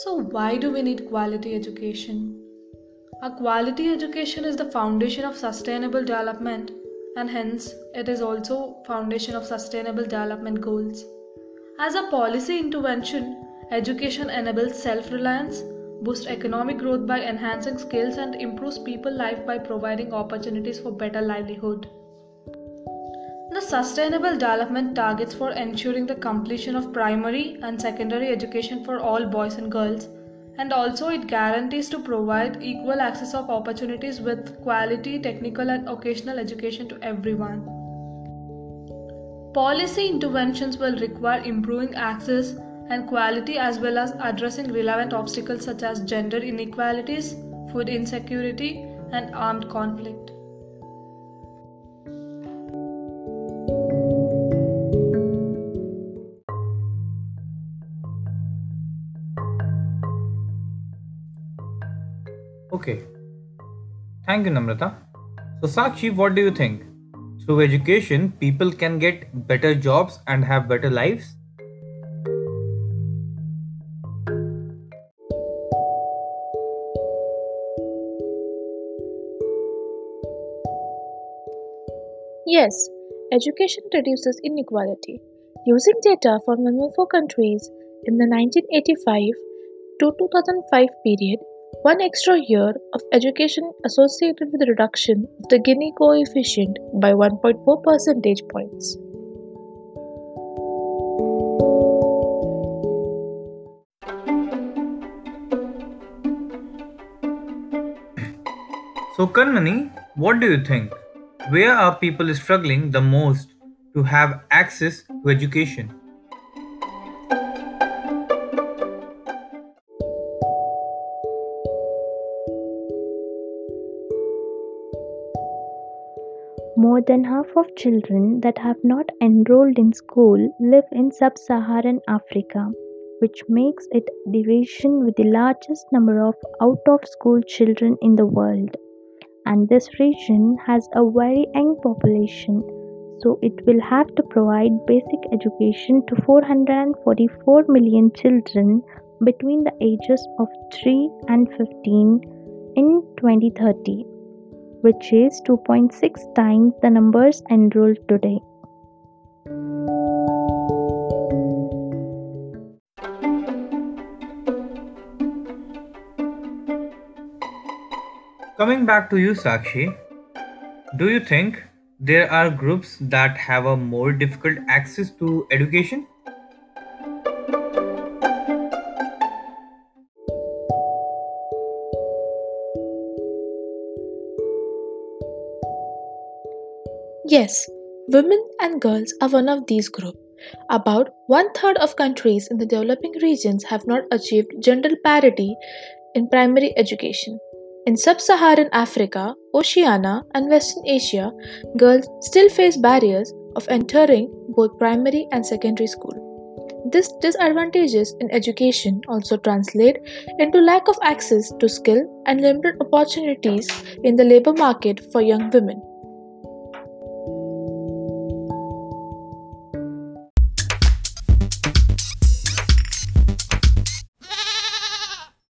So, why do we need quality education? A quality education is the foundation of sustainable development and hence it is also foundation of sustainable development goals. As a policy intervention, education enables self-reliance, boosts economic growth by enhancing skills and improves people life by providing opportunities for better livelihood. The Sustainable Development Targets for ensuring the completion of primary and secondary education for all boys and girls and also it guarantees to provide equal access of opportunities with quality technical and vocational education to everyone. Policy interventions will require improving access and quality as well as addressing relevant obstacles such as gender inequalities, food insecurity, and armed conflict. Okay. Thank you, Namrata. So, Sakshi, what do you think? Through education, people can get better jobs and have better lives? Yes, education reduces inequality. Using data from 114 countries in the 1985 to 2005 period, one extra year of education associated with the reduction of the Gini coefficient by 1.4 percentage points. So, Kanmani, what do you think? Where are people struggling the most to have access to education? More than half of children that have not enrolled in school live in sub Saharan Africa, which makes it the region with the largest number of out of school children in the world. And this region has a very young population, so it will have to provide basic education to 444 million children between the ages of 3 and 15 in 2030 which is 2.6 times the numbers enrolled today. Coming back to you, Sakshi, do you think there are groups that have a more difficult access to education? Yes, women and girls are one of these groups. About one third of countries in the developing regions have not achieved gender parity in primary education. In sub Saharan Africa, Oceania, and Western Asia, girls still face barriers of entering both primary and secondary school. These disadvantages in education also translate into lack of access to skill and limited opportunities in the labor market for young women.